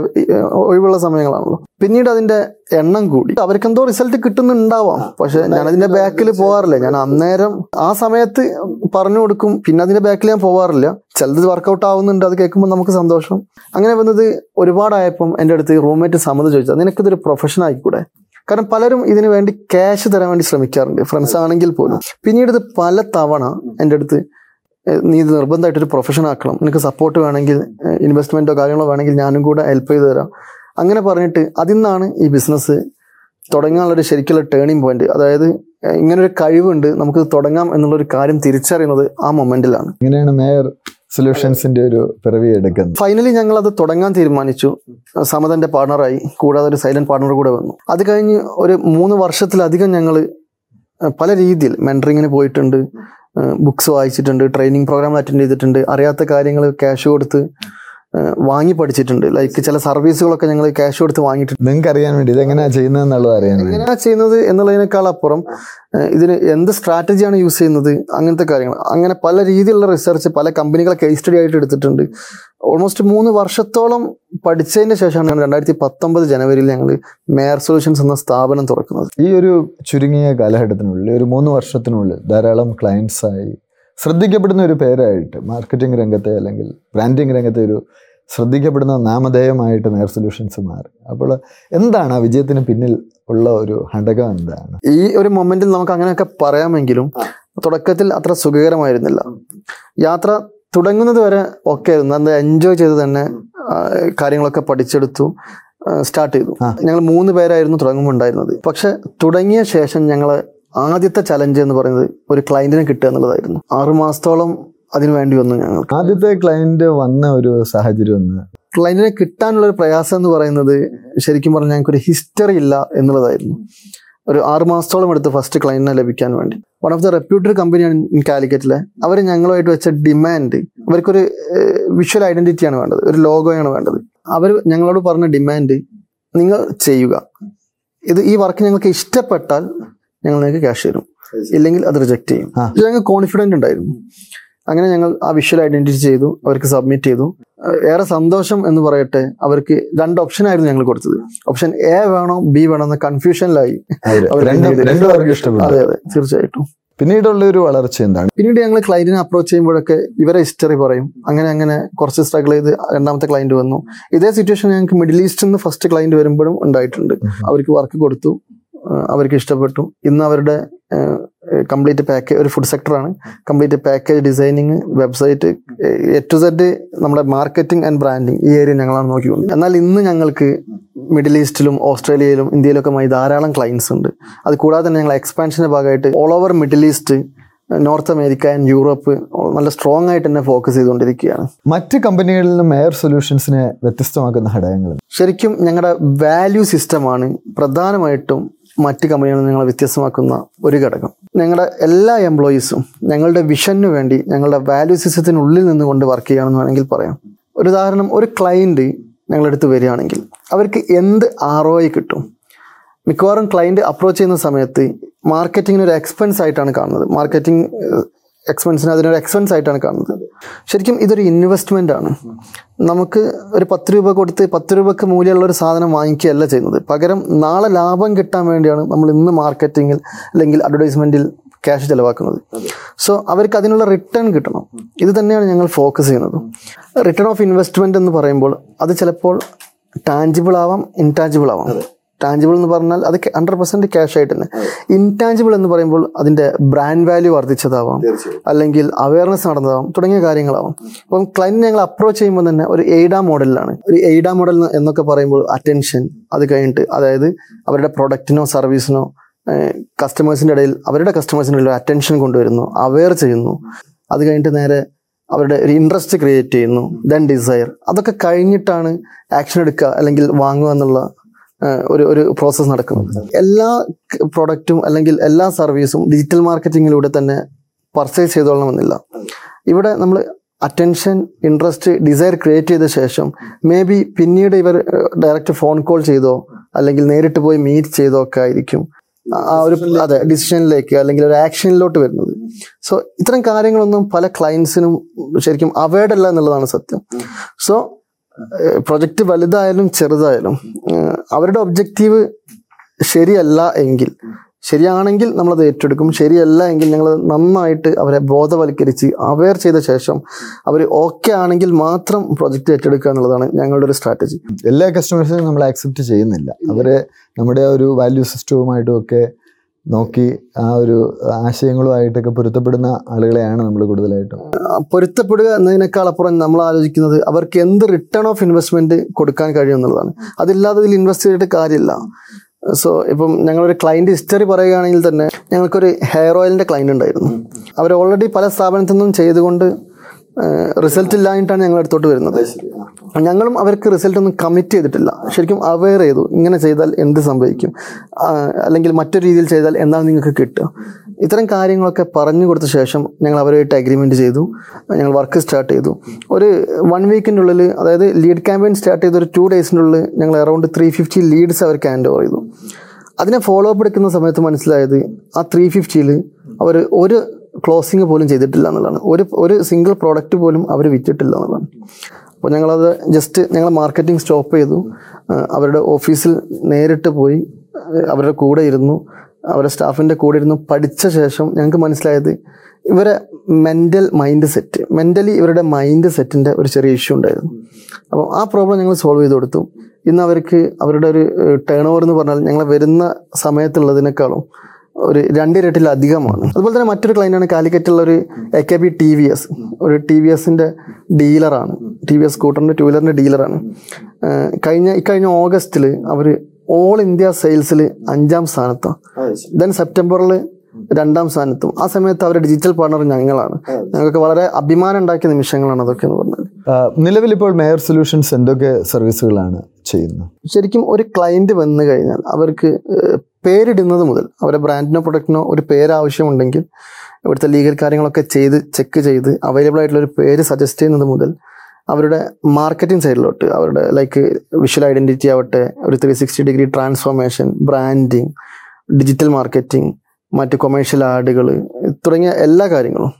ഒഴിവുള്ള സമയങ്ങളാണല്ലോ. പിന്നീട് അതിന്റെ എണ്ണം കൂടി. അവർക്ക് എന്തോ റിസൾട്ട് കിട്ടുന്നുണ്ടാവാം. പക്ഷെ ഞാൻ അതിന്റെ ബാക്കിൽ പോവാറില്ല. ഞാൻ അന്നേരം ആ സമയത്ത് പറഞ്ഞു കൊടുക്കും. പിന്നെ അതിന്റെ ബാക്കിൽ ഞാൻ പോവാറില്ല. ചിലത് വർക്കൗട്ട് ആവുന്നുണ്ട്. അത് കേൾക്കുമ്പോൾ നമുക്ക് സന്തോഷം. അങ്ങനെ വന്നത് ഒരുപാടായപ്പം എന്റെ അടുത്ത് റൂംമേറ്റ് സമ്മതം ചോദിച്ചത് നിനക്കിതൊരു പ്രൊഫഷൻ ആയിക്കൂടെ? കാരണം പലരും ഇതിനു വേണ്ടി ക്യാഷ് തരാൻ വേണ്ടി ശ്രമിക്കാറുണ്ട്. ഫ്രണ്ട്സ് ആണെങ്കിൽ പോലും. പിന്നീട് ഇത് പല തവണ എന്റെ അടുത്ത് നീ ഇത് നിർബന്ധമായിട്ടൊരു പ്രൊഫഷൻ ആക്കണം. നിനക്ക് സപ്പോർട്ട് വേണമെങ്കിൽ ഇൻവെസ്റ്റ്മെന്റോ കാര്യങ്ങളോ വേണമെങ്കിൽ ഞാനും കൂടെ ഹെൽപ്പ് ചെയ്ത് തരാം. അങ്ങനെ പറഞ്ഞിട്ട് അതിൽ നിന്നാണ് ഈ ബിസിനസ് തുടങ്ങാനുള്ളൊരു ശരിക്കുള്ള ടേണിംഗ് പോയിന്റ് അതായത് ഇങ്ങനൊരു കഴിവുണ്ട് നമുക്ക് തുടങ്ങാം എന്നുള്ളൊരു കാര്യം തിരിച്ചറിയുന്നത് ആ മൊമെന്റിലാണ് ഇങ്ങനെയാണ് മേയർ സൊല്യൂഷൻസിന്റെ ഒരു പിറവി എടുക്കുന്നത്. ഫൈനലി ഞങ്ങൾ അത് തുടങ്ങാൻ തീരുമാനിച്ചു. സമതന്റെ പാർട്ണറായി കൂടാതെ ഒരു സൈലന്റ് പാർട്ണർ കൂടെ വന്നു. അത് കഴിഞ്ഞ് ഒരു മൂന്ന് വർഷത്തിലധികം ഞങ്ങൾ പല രീതിയിൽ മെന്ററിങ്ങിന് പോയിട്ടുണ്ട്. ബുക്സ് വായിച്ചിട്ടുണ്ട് ട്രെയിനിങ് പ്രോഗ്രാം അറ്റൻഡ് ചെയ്തിട്ടുണ്ട് അറിയാത്ത കാര്യങ്ങൾ ക്യാഷ് കൊടുത്ത് വാങ്ങി പഠിച്ചിട്ടുണ്ട്. ലൈക്ക് ചില സർവീസുകളൊക്കെ ഞങ്ങൾ ക്യാഷ് കൊടുത്ത് വാങ്ങിയിട്ടുണ്ട്. നിങ്ങൾക്ക് അറിയാൻ വേണ്ടി ഇതെങ്ങനെയാ ചെയ്യുന്നത് എന്നുള്ളത് അറിയാൻ എങ്ങനെയാ ചെയ്യുന്നത് എന്നുള്ളതിനേക്കാൾ അപ്പുറം ഇതിന് എന്ത് സ്ട്രാറ്റജിയാണ് യൂസ് ചെയ്യുന്നത് അങ്ങനത്തെ കാര്യങ്ങൾ. അങ്ങനെ പല രീതിയിലുള്ള റിസർച്ച് പല കമ്പനികളെ കേസ് സ്റ്റഡി ആയിട്ട് എടുത്തിട്ടുണ്ട്. ഓൾമോസ്റ്റ് മൂന്ന് വർഷത്തോളം പഠിച്ചതിന് ശേഷമാണ് രണ്ടായിരത്തി പത്തൊമ്പത് ജനുവരിയിൽ ഞങ്ങൾ മേയർ സൊല്യൂഷൻസ് എന്ന സ്ഥാപനം തുറക്കുന്നത്. ഈ ഒരു ചുരുങ്ങിയ കാലഘട്ടത്തിനുള്ളിൽ ഒരു മൂന്ന് വർഷത്തിനുള്ളിൽ ധാരാളം clients ആയി ശ്രദ്ധിക്കപ്പെടുന്ന ഒരു പേരായിട്ട് മാർക്കറ്റിംഗ് രംഗത്തെ അല്ലെങ്കിൽ ബ്രാൻഡിങ് രംഗത്തെ ഒരു ശ്രദ്ധിക്കപ്പെടുന്ന നാമധേയമായിട്ട് നെയർ സൊല്യൂഷൻസ് മാറി. അപ്പോൾ എന്താണ് ആ വിജയത്തിന് പിന്നിൽ ഉള്ള ഒരു ഘടകം എന്താണ്? ഈ ഒരു മൊമെന്റിൽ നമുക്ക് അങ്ങനെയൊക്കെ പറയാമെങ്കിലും തുടക്കത്തിൽ അത്ര സുഖകരമായിരുന്നില്ല. യാത്ര തുടങ്ങുന്നത് വരെ ഒക്കെ ആയിരുന്നു. അത് എൻജോയ് ചെയ്ത് തന്നെ കാര്യങ്ങളൊക്കെ പഠിച്ചെടുത്തു സ്റ്റാർട്ട് ചെയ്തു. ഞങ്ങൾ മൂന്ന് പേരായിരുന്നു തുടങ്ങുമ്പോൾ ഉണ്ടായിരുന്നത് പക്ഷെ തുടങ്ങിയ ശേഷം ഞങ്ങൾ ആദ്യത്തെ ചലഞ്ച് എന്ന് പറയുന്നത് ഒരു ക്ലയന്റിനെ കിട്ടുക എന്നുള്ളതായിരുന്നു. ആറു മാസത്തോളം അതിനു വേണ്ടി വന്നു ഞങ്ങൾ. ആദ്യത്തെ ക്ലയന്റ് വന്ന ഒരു സാഹചര്യം ഒന്ന്. ക്ലയന്റിനെ കിട്ടാനുള്ള ഒരു പ്രയാസം എന്ന് പറയുന്നത് ശരിക്കും പറഞ്ഞാൽ ഞങ്ങൾക്ക് ഒരു ഹിസ്റ്ററി ഇല്ല എന്നുള്ളതായിരുന്നു. ഒരു ആറ് മാസത്തോളം എടുത്ത് ഫസ്റ്റ് ക്ലയന്റിനെ ലഭിക്കാൻ വേണ്ടി. വൺ ഓഫ് ദ റെപ്യൂട്ടഡ് കമ്പനിയാണ് ഇൻ കാലിക്കറ്റിലെ അവർ ഞങ്ങളുമായിട്ട് വെച്ച ഡിമാൻഡ് അവർക്കൊരു വിഷ്വൽ ഐഡന്റിറ്റിയാണ് വേണ്ടത്. ഒരു ലോഗോയാണ് വേണ്ടത്. അവർ ഞങ്ങളോട് പറഞ്ഞ ഡിമാൻഡ് നിങ്ങൾ ചെയ്യുക. ഇത് ഈ വർക്ക് ഞങ്ങൾക്ക് ഇഷ്ടപ്പെട്ടാൽ ഞങ്ങൾ നിങ്ങൾക്ക് ക്യാഷ് തരും ഇല്ലെങ്കിൽ അത് റിജക്ട് ചെയ്യും. ഞങ്ങൾ കോൺഫിഡന്റ് ഉണ്ടായിരുന്നു. അങ്ങനെ ഞങ്ങൾ ആ വിഷ്വൽ ഐഡന്റിറ്റി ചെയ്തു അവർക്ക് സബ്മിറ്റ് ചെയ്തു. ഏറെ സന്തോഷം എന്ന് പറയട്ടെ അവർക്ക് രണ്ട് ഓപ്ഷൻ ആയിരുന്നു ഞങ്ങൾ കൊടുത്തത്. ഓപ്ഷൻ എ വേണോ ബി വേണോ എന്ന കൺഫ്യൂഷനിലായി അതെ അതെ തീർച്ചയായിട്ടും. പിന്നീടുള്ള ഒരു വളർച്ച എന്താണ്? പിന്നീട് ഞങ്ങൾ ക്ലയന്റിനെ അപ്രോച്ച് ചെയ്യുമ്പോഴൊക്കെ ഇവരെ ഹിസ്റ്ററി പറയും. അങ്ങനെ അങ്ങനെ കുറച്ച് സ്ട്രഗിൾ ചെയ്ത് രണ്ടാമത്തെ ക്ലയന്റ് വന്നു. ഇതേ സിറ്റുവേഷൻ ഞങ്ങൾക്ക് മിഡിൽ ഈസ്റ്റിൽ നിന്ന് ഫസ്റ്റ് ക്ലയന്റ് വരുമ്പോഴും ഉണ്ടായിട്ടുണ്ട്. അവർക്ക് വർക്ക് കൊടുത്തു. അവർക്ക് ഇഷ്ടപ്പെട്ടു. ഇന്ന് അവരുടെ കംപ്ലീറ്റ് പാക്കേജ് ഒരു food സെക്ടറാണ് complete package designing website A to Z നമ്മുടെ മാർക്കറ്റിംഗ് ആൻഡ് ബ്രാൻഡിങ് ഈ ഏരിയ ഞങ്ങളാണ് നോക്കിക്കൊണ്ട് എന്നാൽ ഇന്ന് ഞങ്ങൾക്ക് മിഡിൽ ഈസ്റ്റിലും ഓസ്ട്രേലിയയിലും ഇന്ത്യയിലൊക്കെ ധാരാളം ക്ലയൻസ് ഉണ്ട്. അത് കൂടാതെ തന്നെ ഞങ്ങൾ എക്സ്പാൻഷന്റെ ഭാഗമായിട്ട് all over Middle East North America and Europe നല്ല സ്ട്രോങ് ആയിട്ട് തന്നെ ഫോക്കസ് ചെയ്തുകൊണ്ടിരിക്കുകയാണ്. മറ്റ് കമ്പനികളിൽ നിന്നും എയർ സൊല്യൂഷൻസിനെ വ്യത്യസ്തമാക്കുന്ന ഘടകങ്ങൾ ശരിക്കും ഞങ്ങളുടെ വാല്യൂ സിസ്റ്റമാണ് പ്രധാനമായിട്ടും മറ്റ് കമ്പനികളിൽ നിന്ന് ഞങ്ങളെ വ്യത്യസ്തമാക്കുന്ന ഒരു ഘടകം. ഞങ്ങളുടെ എല്ലാ എംപ്ലോയീസും ഞങ്ങളുടെ വിഷനു വേണ്ടി ഞങ്ങളുടെ വാല്യൂ സിസ്റ്റത്തിനുള്ളിൽ നിന്നുകൊണ്ട് വർക്ക് ചെയ്യുകയാണെന്ന് വേണമെങ്കിൽ പറയാം. ഒരു ഉദാഹരണം ഒരു ക്ലയന്റ് ഞങ്ങളെടുത്ത് വരികയാണെങ്കിൽ അവർക്ക് എന്ത് ആർ ഒ കിട്ടും? മിക്കവാറും ക്ലയന്റ് അപ്രോച്ച് ചെയ്യുന്ന സമയത്ത് മാർക്കറ്റിങ്ങിന് ഒരു എക്സ്പെൻസ് ആയിട്ടാണ് കാണുന്നത്. മാർക്കറ്റിംഗ് എക്സ്പെൻസിന് അതിനൊരു എക്സ്പെൻസ് ആയിട്ടാണ് കാണുന്നത്. ശരിക്കും ഇതൊരു ഇൻവെസ്റ്റ്മെന്റ് ആണ്. നമുക്ക് ഒരു പത്ത് രൂപ കൊടുത്ത് പത്ത് രൂപക്ക് മൂല്യമുള്ള ഒരു സാധനം വാങ്ങിക്കുകയല്ല ചെയ്യുന്നത്. പകരം നാളെ ലാഭം കിട്ടാൻ വേണ്ടിയാണ് നമ്മൾ ഇന്ന് മാർക്കറ്റിങ്ങിൽ അല്ലെങ്കിൽ അഡ്വർടൈസ്മെന്റിൽ ക്യാഷ് ചിലവാക്കുന്നത്. സോ അവർക്ക് അതിനുള്ള റിട്ടേൺ കിട്ടണം. ഇത് തന്നെയാണ് ഞങ്ങൾ ഫോക്കസ് ചെയ്യുന്നത്. റിട്ടേൺ ഓഫ് ഇൻവെസ്റ്റ്മെന്റ് എന്ന് പറയുമ്പോൾ അത് ചിലപ്പോൾ ടാഞ്ചിബിൾ ആവാം ഇൻടാഞ്ചിബിൾ ആവാം. ടാഞ്ചിബിൾ എന്ന് പറഞ്ഞാൽ അത് ഹൺഡ്രഡ് പെർസെന്റ് ക്യാഷ് ആയിട്ട് തന്നെ ഇൻടാഞ്ചിബിൾ എന്ന് പറയുമ്പോൾ അതിന്റെ ബ്രാൻഡ് വാല്യൂ വർദ്ധിച്ചതാവാം. അല്ലെങ്കിൽ അവയർനെസ് നടന്നതാവാം. തുടങ്ങിയ കാര്യങ്ങളാവാം. അപ്പം ക്ലൈന്റ് ഞങ്ങൾ അപ്രോച്ച് ചെയ്യുമ്പോൾ തന്നെ ഒരു എയ്ഡാ മോഡലിലാണ് ഒരു എയ്ഡാ മോഡൽ എന്നൊക്കെ പറയുമ്പോൾ അറ്റൻഷൻ അത് കഴിഞ്ഞിട്ട് അതായത് അവരുടെ പ്രൊഡക്റ്റിനോ സർവീസിനോ കസ്റ്റമേഴ്സിന്റെ ഇടയിൽ അവരുടെ കസ്റ്റമേഴ്സിന്റെ ഇടയിൽ അറ്റൻഷൻ കൊണ്ടുവരുന്നു അവെയർ ചെയ്യുന്നു. അത് കഴിഞ്ഞിട്ട് നേരെ അവരുടെ ഒരു ഇൻട്രസ്റ്റ് ക്രിയേറ്റ് ചെയ്യുന്നു ദെൻ ഡിസയർ അതൊക്കെ കഴിഞ്ഞിട്ടാണ് ആക്ഷൻ എടുക്കുക അല്ലെങ്കിൽ വാങ്ങുക എന്നുള്ള ഒരു ഒരു പ്രോസസ് നടക്കുന്നത് എല്ലാ പ്രൊഡക്റ്റും അല്ലെങ്കിൽ എല്ലാ സർവീസും ഡിജിറ്റൽ മാർക്കറ്റിങ്ങിലൂടെ തന്നെ പർച്ചേസ് ചെയ്തോളണമെന്നില്ല. ഇവിടെ നമ്മൾ അറ്റൻഷൻ ഇൻട്രസ്റ്റ് ഡിസയർ ക്രിയേറ്റ് ചെയ്ത ശേഷം മേ ബി പിന്നീട് ഇവർ ഡയറക്റ്റ് ഫോൺ കോൾ ചെയ്തോ അല്ലെങ്കിൽ നേരിട്ട് പോയി മീറ്റ് ചെയ്തോ ഒക്കെ ആയിരിക്കും. ആ- ആ ഒരു അതെ ഡിസിഷനിലേക്ക് അല്ലെങ്കിൽ ഒരു ആക്ഷനിലോട്ട് വരുന്നത്. സോ ഇത്തരം കാര്യങ്ങളൊന്നും പല ക്ലയൻസിനും ശരിക്കും അവേർഡ് അല്ല എന്നുള്ളതാണ് സത്യം. സോ പ്രൊജക്റ്റ് വലുതായാലും ചെറുതായാലും അവരുടെ ഒബ്ജക്റ്റീവ് ശരിയല്ല എങ്കിൽ ശരിയാണെങ്കിൽ നമ്മളത് ഏറ്റെടുക്കും ശരിയല്ല എങ്കിൽ ഞങ്ങൾ നന്നായിട്ട് അവരെ ബോധവൽക്കരിച്ച് അവെയർ ചെയ്ത ശേഷം അവർ ഓക്കെ ആണെങ്കിൽ മാത്രം പ്രൊജക്റ്റ് ഏറ്റെടുക്കുക എന്നുള്ളതാണ് ഞങ്ങളുടെ ഒരു സ്ട്രാറ്റജി എല്ലാ കസ്റ്റമേഴ്സിനും നമ്മൾ ആക്സെപ്റ്റ് ചെയ്യുന്നില്ല. അവരെ നമ്മുടെ ഒരു വാല്യൂ സിസ്റ്റവുമായിട്ടും ഒക്കെ നോക്കി ആ ഒരു ആശയങ്ങളുമായിട്ടൊക്കെ പൊരുത്തപ്പെടുന്ന ആളുകളെയാണ് നമ്മൾ കൂടുതലായിട്ടും. പൊരുത്തപ്പെടുക എന്നതിനേക്കാൾ അപ്പുറം നമ്മൾ ആലോചിക്കുന്നത് അവർക്ക് എന്ത് റിട്ടേൺ ഓഫ് ഇൻവെസ്റ്റ്മെന്റ് കൊടുക്കാൻ കഴിയും എന്നുള്ളതാണ്. അതില്ലാതെ ഇതിൽ ഇൻവെസ്റ്റ് ചെയ്തിട്ട് കാര്യമില്ല. സോ ഇപ്പം ഞങ്ങളൊരു ക്ലയന്റ് ഹിസ്റ്ററി പറയുകയാണെങ്കിൽ തന്നെ ഞങ്ങൾക്കൊരു ഹെയർ ഓയിലിന്റെ ക്ലയന്റ് ഉണ്ടായിരുന്നു. അവർ ഓൾറെഡി പല സ്ഥാപനത്തിൽ നിന്നും ചെയ്തുകൊണ്ട് റിസൾട്ട് ഇല്ലായിട്ടാണ് ഞങ്ങൾ അടുത്തോട്ട് വരുന്നത്. ഞങ്ങളും അവർക്ക് റിസൾട്ട് ഒന്നും കമ്മിറ്റ് ചെയ്തിട്ടില്ല. ശരിക്കും അവെയർ ചെയ്തു ഇങ്ങനെ ചെയ്താൽ എന്ത് സംഭവിക്കും? അല്ലെങ്കിൽ മറ്റൊരു രീതിയിൽ ചെയ്താൽ എന്താണ് നിങ്ങൾക്ക് കിട്ടുക? ഇത്തരം കാര്യങ്ങളൊക്കെ പറഞ്ഞു കൊടുത്ത ശേഷം ഞങ്ങൾ അവരുമായിട്ട് അഗ്രിമെന്റ് ചെയ്തു. ഞങ്ങൾ വർക്ക് സ്റ്റാർട്ട് ചെയ്തു. ഒരു വൺ വീക്കിന്റെ ഉള്ളിൽ അതായത് ലീഡ് ക്യാമ്പയിൻ സ്റ്റാർട്ട് ചെയ്ത ഒരു ടു ഡേയ്സിന്റെ ഉള്ളിൽ ഞങ്ങൾ അറൗണ്ട് ത്രീ ഫിഫ്റ്റി ലീഡ്സ് അവർക്ക് ഹാൻഡ് ഓവർ ചെയ്തു. അതിനെ ഫോളോ അപ്പ് എടുക്കുന്ന സമയത്ത് മനസ്സിലായത് ആ ത്രീ ഫിഫ്റ്റിയിൽ അവർ ഒരു ക്ലോസിങ് പോലും ചെയ്തിട്ടില്ല എന്നുള്ളതാണ്. ഒരു ഒരു സിംഗിൾ പ്രോഡക്റ്റ് പോലും അവർ വിറ്റിട്ടില്ല എന്നുള്ളതാണ്. അപ്പോൾ ഞങ്ങളത് ജസ്റ്റ് ഞങ്ങൾ മാർക്കറ്റിംഗ് സ്റ്റോപ്പ് ചെയ്തു. അവരുടെ ഓഫീസിൽ നേരിട്ട് പോയി അവരുടെ കൂടെ ഇരുന്നു. അവരുടെ സ്റ്റാഫിന്റെ കൂടെ ഇരുന്നു പഠിച്ച ശേഷം ഞങ്ങൾക്ക് മനസ്സിലായത് ഇവരെ മെന്റൽ മൈൻഡ് സെറ്റ് മെന്റലി ഇവരുടെ മൈൻഡ് സെറ്റിന്റെ ഒരു ചെറിയ ഇഷ്യൂ ഉണ്ടായിരുന്നു. അപ്പോൾ ആ പ്രോബ്ലം ഞങ്ങൾ സോൾവ് ചെയ്ത് കൊടുത്തു. ഇന്ന് അവർക്ക് അവരുടെ ഒരു ടേൺ ഓവർ എന്ന് പറഞ്ഞാൽ ഞങ്ങൾ വരുന്ന സമയത്തുള്ളതിനേക്കാളും ഒരു രണ്ടിരട്ടിലധികമാണ് അതുപോലെ തന്നെ മറ്റൊരു ക്ലയന്റാണ് കാലിക്കറ്റുള്ള ഒരു A K B T V S ഒരു ടി വി എസിന്റെ ഡീലറാണ് ടി വി എസ് സ്കൂട്ടറിന്റെ ടു വീലറിന്റെ ഡീലറാണ് കഴിഞ്ഞ ഇക്കഴിഞ്ഞ ഓഗസ്റ്റിൽ അവർ ഓൾ ഇന്ത്യ സെയിൽസിൽ അഞ്ചാം സ്ഥാനത്താണ് ദെൻ സെപ്റ്റംബറിൽ രണ്ടാം സ്ഥാനത്തും. ആ സമയത്ത് അവരുടെ ഡിജിറ്റൽ പാർട്ണർ ഞങ്ങളാണ്. ഞങ്ങൾക്ക് വളരെ അഭിമാനം ഉണ്ടാക്കിയ നിമിഷങ്ങളാണ് അതൊക്കെ എന്ന് പറഞ്ഞാൽ നിലവിൽ ഇപ്പോൾ മേയർ സൊല്യൂഷൻസ് എന്തൊക്കെ സർവീസുകളാണ് ചെയ്യുന്നത്? ശരിക്കും ഒരു ക്ലയന്റ് വന്നു കഴിഞ്ഞാൽ അവർക്ക് പേരിടുന്നത് മുതൽ അവരുടെ ബ്രാൻഡിനോ പ്രൊഡക്റ്റിനോ ഒരു പേര് ആവശ്യമുണ്ടെങ്കിൽ ഇവിടുത്തെ ലീഗൽ കാര്യങ്ങളൊക്കെ ചെയ്ത് ചെക്ക് ചെയ്ത് അവൈലബിൾ ആയിട്ടുള്ള ഒരു പേര് സജസ്റ്റ് ചെയ്യുന്നത് മുതൽ അവരുടെ മാർക്കറ്റിംഗ് സൈഡിലോട്ട് അവരുടെ ലൈക്ക് വിഷ്വൽ ഐഡന്റിറ്റി ആവട്ടെ ഒരു three sixty degree transformation branding digital marketing മറ്റ് കൊമേഴ്ഷ്യൽ ആഡുകൾ തുടങ്ങിയ എല്ലാ കാര്യങ്ങളും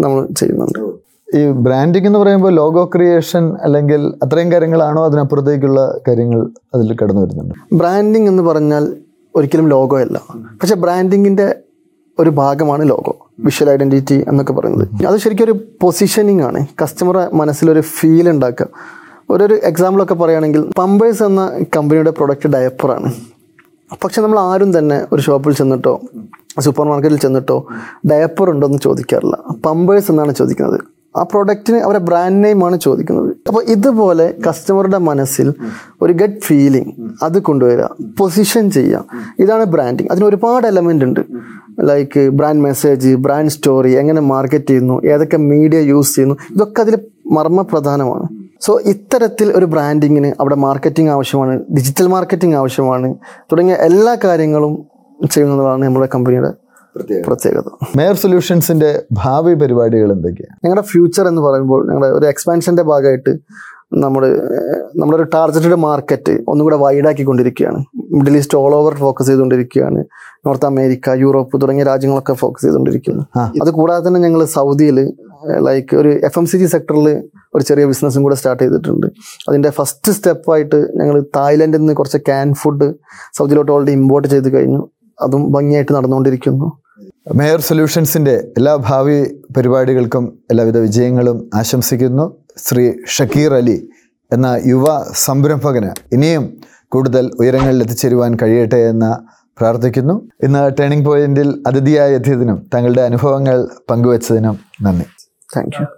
നമ്മൾ ചെയ്യുന്നുണ്ട്. ഈ ബ്രാൻഡിംഗ് എന്ന് പറയുമ്പോൾ ലോഗോ ക്രിയേഷൻ അല്ലെങ്കിൽ അത്രയും കാര്യങ്ങളാണോ അതിനപ്പുറത്തേക്കുള്ള കാര്യങ്ങൾ അതിൽ കടന്നു വരുന്നുണ്ട് ബ്രാൻഡിങ് എന്ന് പറഞ്ഞാൽ ഒരിക്കലും ലോഗോ അല്ല. പക്ഷെ ബ്രാൻഡിങ്ങിന്റെ ഒരു ഭാഗമാണ് ലോഗോ. വിഷ്വൽ ഐഡന്റിറ്റി എന്നൊക്കെ പറയുന്നത്. അത് ശരിക്കും ഒരു പൊസിഷനിങ് ആണ്. കസ്റ്റമറെ മനസ്സിലൊരു ഫീൽ ഉണ്ടാക്കുക. ഒരു എക്സാമ്പിളൊക്കെ പറയുകയാണെങ്കിൽ പമ്പേഴ്സ് എന്ന കമ്പനിയുടെ പ്രൊഡക്റ്റ് ഡയപ്പറാണ് പക്ഷെ നമ്മൾ ആരും തന്നെ ഒരു ഷോപ്പിൽ ചെന്നിട്ടോ സൂപ്പർ മാർക്കറ്റിൽ ചെന്നിട്ടോ ഡയപ്പർ ഉണ്ടോ എന്ന് ചോദിക്കാറില്ല. പമ്പേഴ്സ് എന്നാണ് ചോദിക്കുന്നത്. ആ പ്രൊഡക്റ്റിന് അവരെ ബ്രാൻഡ് നെയിമാണ് ചോദിക്കുന്നത്. അപ്പോൾ ഇതുപോലെ കസ്റ്റമറുടെ മനസ്സിൽ ഒരു ഗഡ് ഫീലിംഗ് അത് കൊണ്ടുവരിക പൊസിഷൻ ചെയ്യുക. ഇതാണ് ബ്രാൻഡിങ് അതിന് ഒരുപാട് എലമെന്റ് ഉണ്ട്. Like brand message brand story എങ്ങനെ മാർക്കറ്റ് ചെയ്യുന്നു ഏതൊക്കെ മീഡിയ യൂസ് ചെയ്യുന്നു ഇതൊക്കെ അതിൽ മർമ്മപ്രധാനമാണ്. സോ ഇത്തരത്തിൽ ഒരു ബ്രാൻഡിങ്ങിന് അവിടെ മാർക്കറ്റിംഗ് ആവശ്യമാണ് ഡിജിറ്റൽ മാർക്കറ്റിംഗ് ആവശ്യമാണ് തുടങ്ങിയ എല്ലാ കാര്യങ്ങളും ചെയ്യുന്നതാണ് നമ്മുടെ കമ്പനിയുടെ പ്രത്യേകത. മേയർ സൊല്യൂഷൻസിന്റെ ഭാവി പരിപാടികൾ എന്തൊക്കെയാണ് ഞങ്ങളുടെ ഫ്യൂച്ചർ എന്ന് പറയുമ്പോൾ ഞങ്ങളുടെ ഒരു എക്സ്പാൻഷന്റെ ഭാഗമായിട്ട് നമ്മൾ നമ്മുടെ ഒരു ടാർഗറ്റഡ് മാർക്കറ്റ് ഒന്നും കൂടെ വൈഡാക്കിക്കൊണ്ടിരിക്കുകയാണ്. Middle East all over focus ചെയ്തുകൊണ്ടിരിക്കുകയാണ്. നോർത്ത് അമേരിക്ക യൂറോപ്പ് തുടങ്ങിയ രാജ്യങ്ങളൊക്കെ ഫോക്കസ് ചെയ്തുകൊണ്ടിരിക്കുന്നു. അത് കൂടാതെ തന്നെ ഞങ്ങൾ സൗദിയിൽ ലൈക്ക് ഒരു എഫ് എം സി ജി സെക്ടറിൽ ഒരു ചെറിയ ബിസിനസ്സും കൂടെ സ്റ്റാർട്ട് ചെയ്തിട്ടുണ്ട്. അതിന്റെ ഫസ്റ്റ് സ്റ്റെപ്പായിട്ട് ഞങ്ങൾ തായ്ലൻഡിൽ നിന്ന് കുറച്ച് ക്യാൻ ഫുഡ് സൗദിയിലോട്ട് ഓൾറെഡി ഇമ്പോർട്ട് ചെയ്ത് കഴിഞ്ഞു. അതും ഭംഗിയായിട്ട് നടന്നുകൊണ്ടിരിക്കുന്നു. മേയർ സൊല്യൂഷൻസിന്റെ എല്ലാ ഭാവി പരിപാടികൾക്കും എല്ലാവിധ വിജയങ്ങളും ആശംസിക്കുന്നു. ശ്രീ ഷക്കീർ അലി എന്ന യുവ സംരംഭകന് ഇനിയും കൂടുതൽ ഉയരങ്ങളിൽ എത്തിച്ചേരുവാൻ കഴിയട്ടെ എന്ന് പ്രാർത്ഥിക്കുന്നു. ഇന്ന് ടേണിംഗ് പോയിന്റിൽ അതിഥിയായി എത്തിയതിനും തങ്ങളുടെ അനുഭവങ്ങൾ പങ്കുവച്ചതിനും നന്ദി. Thank you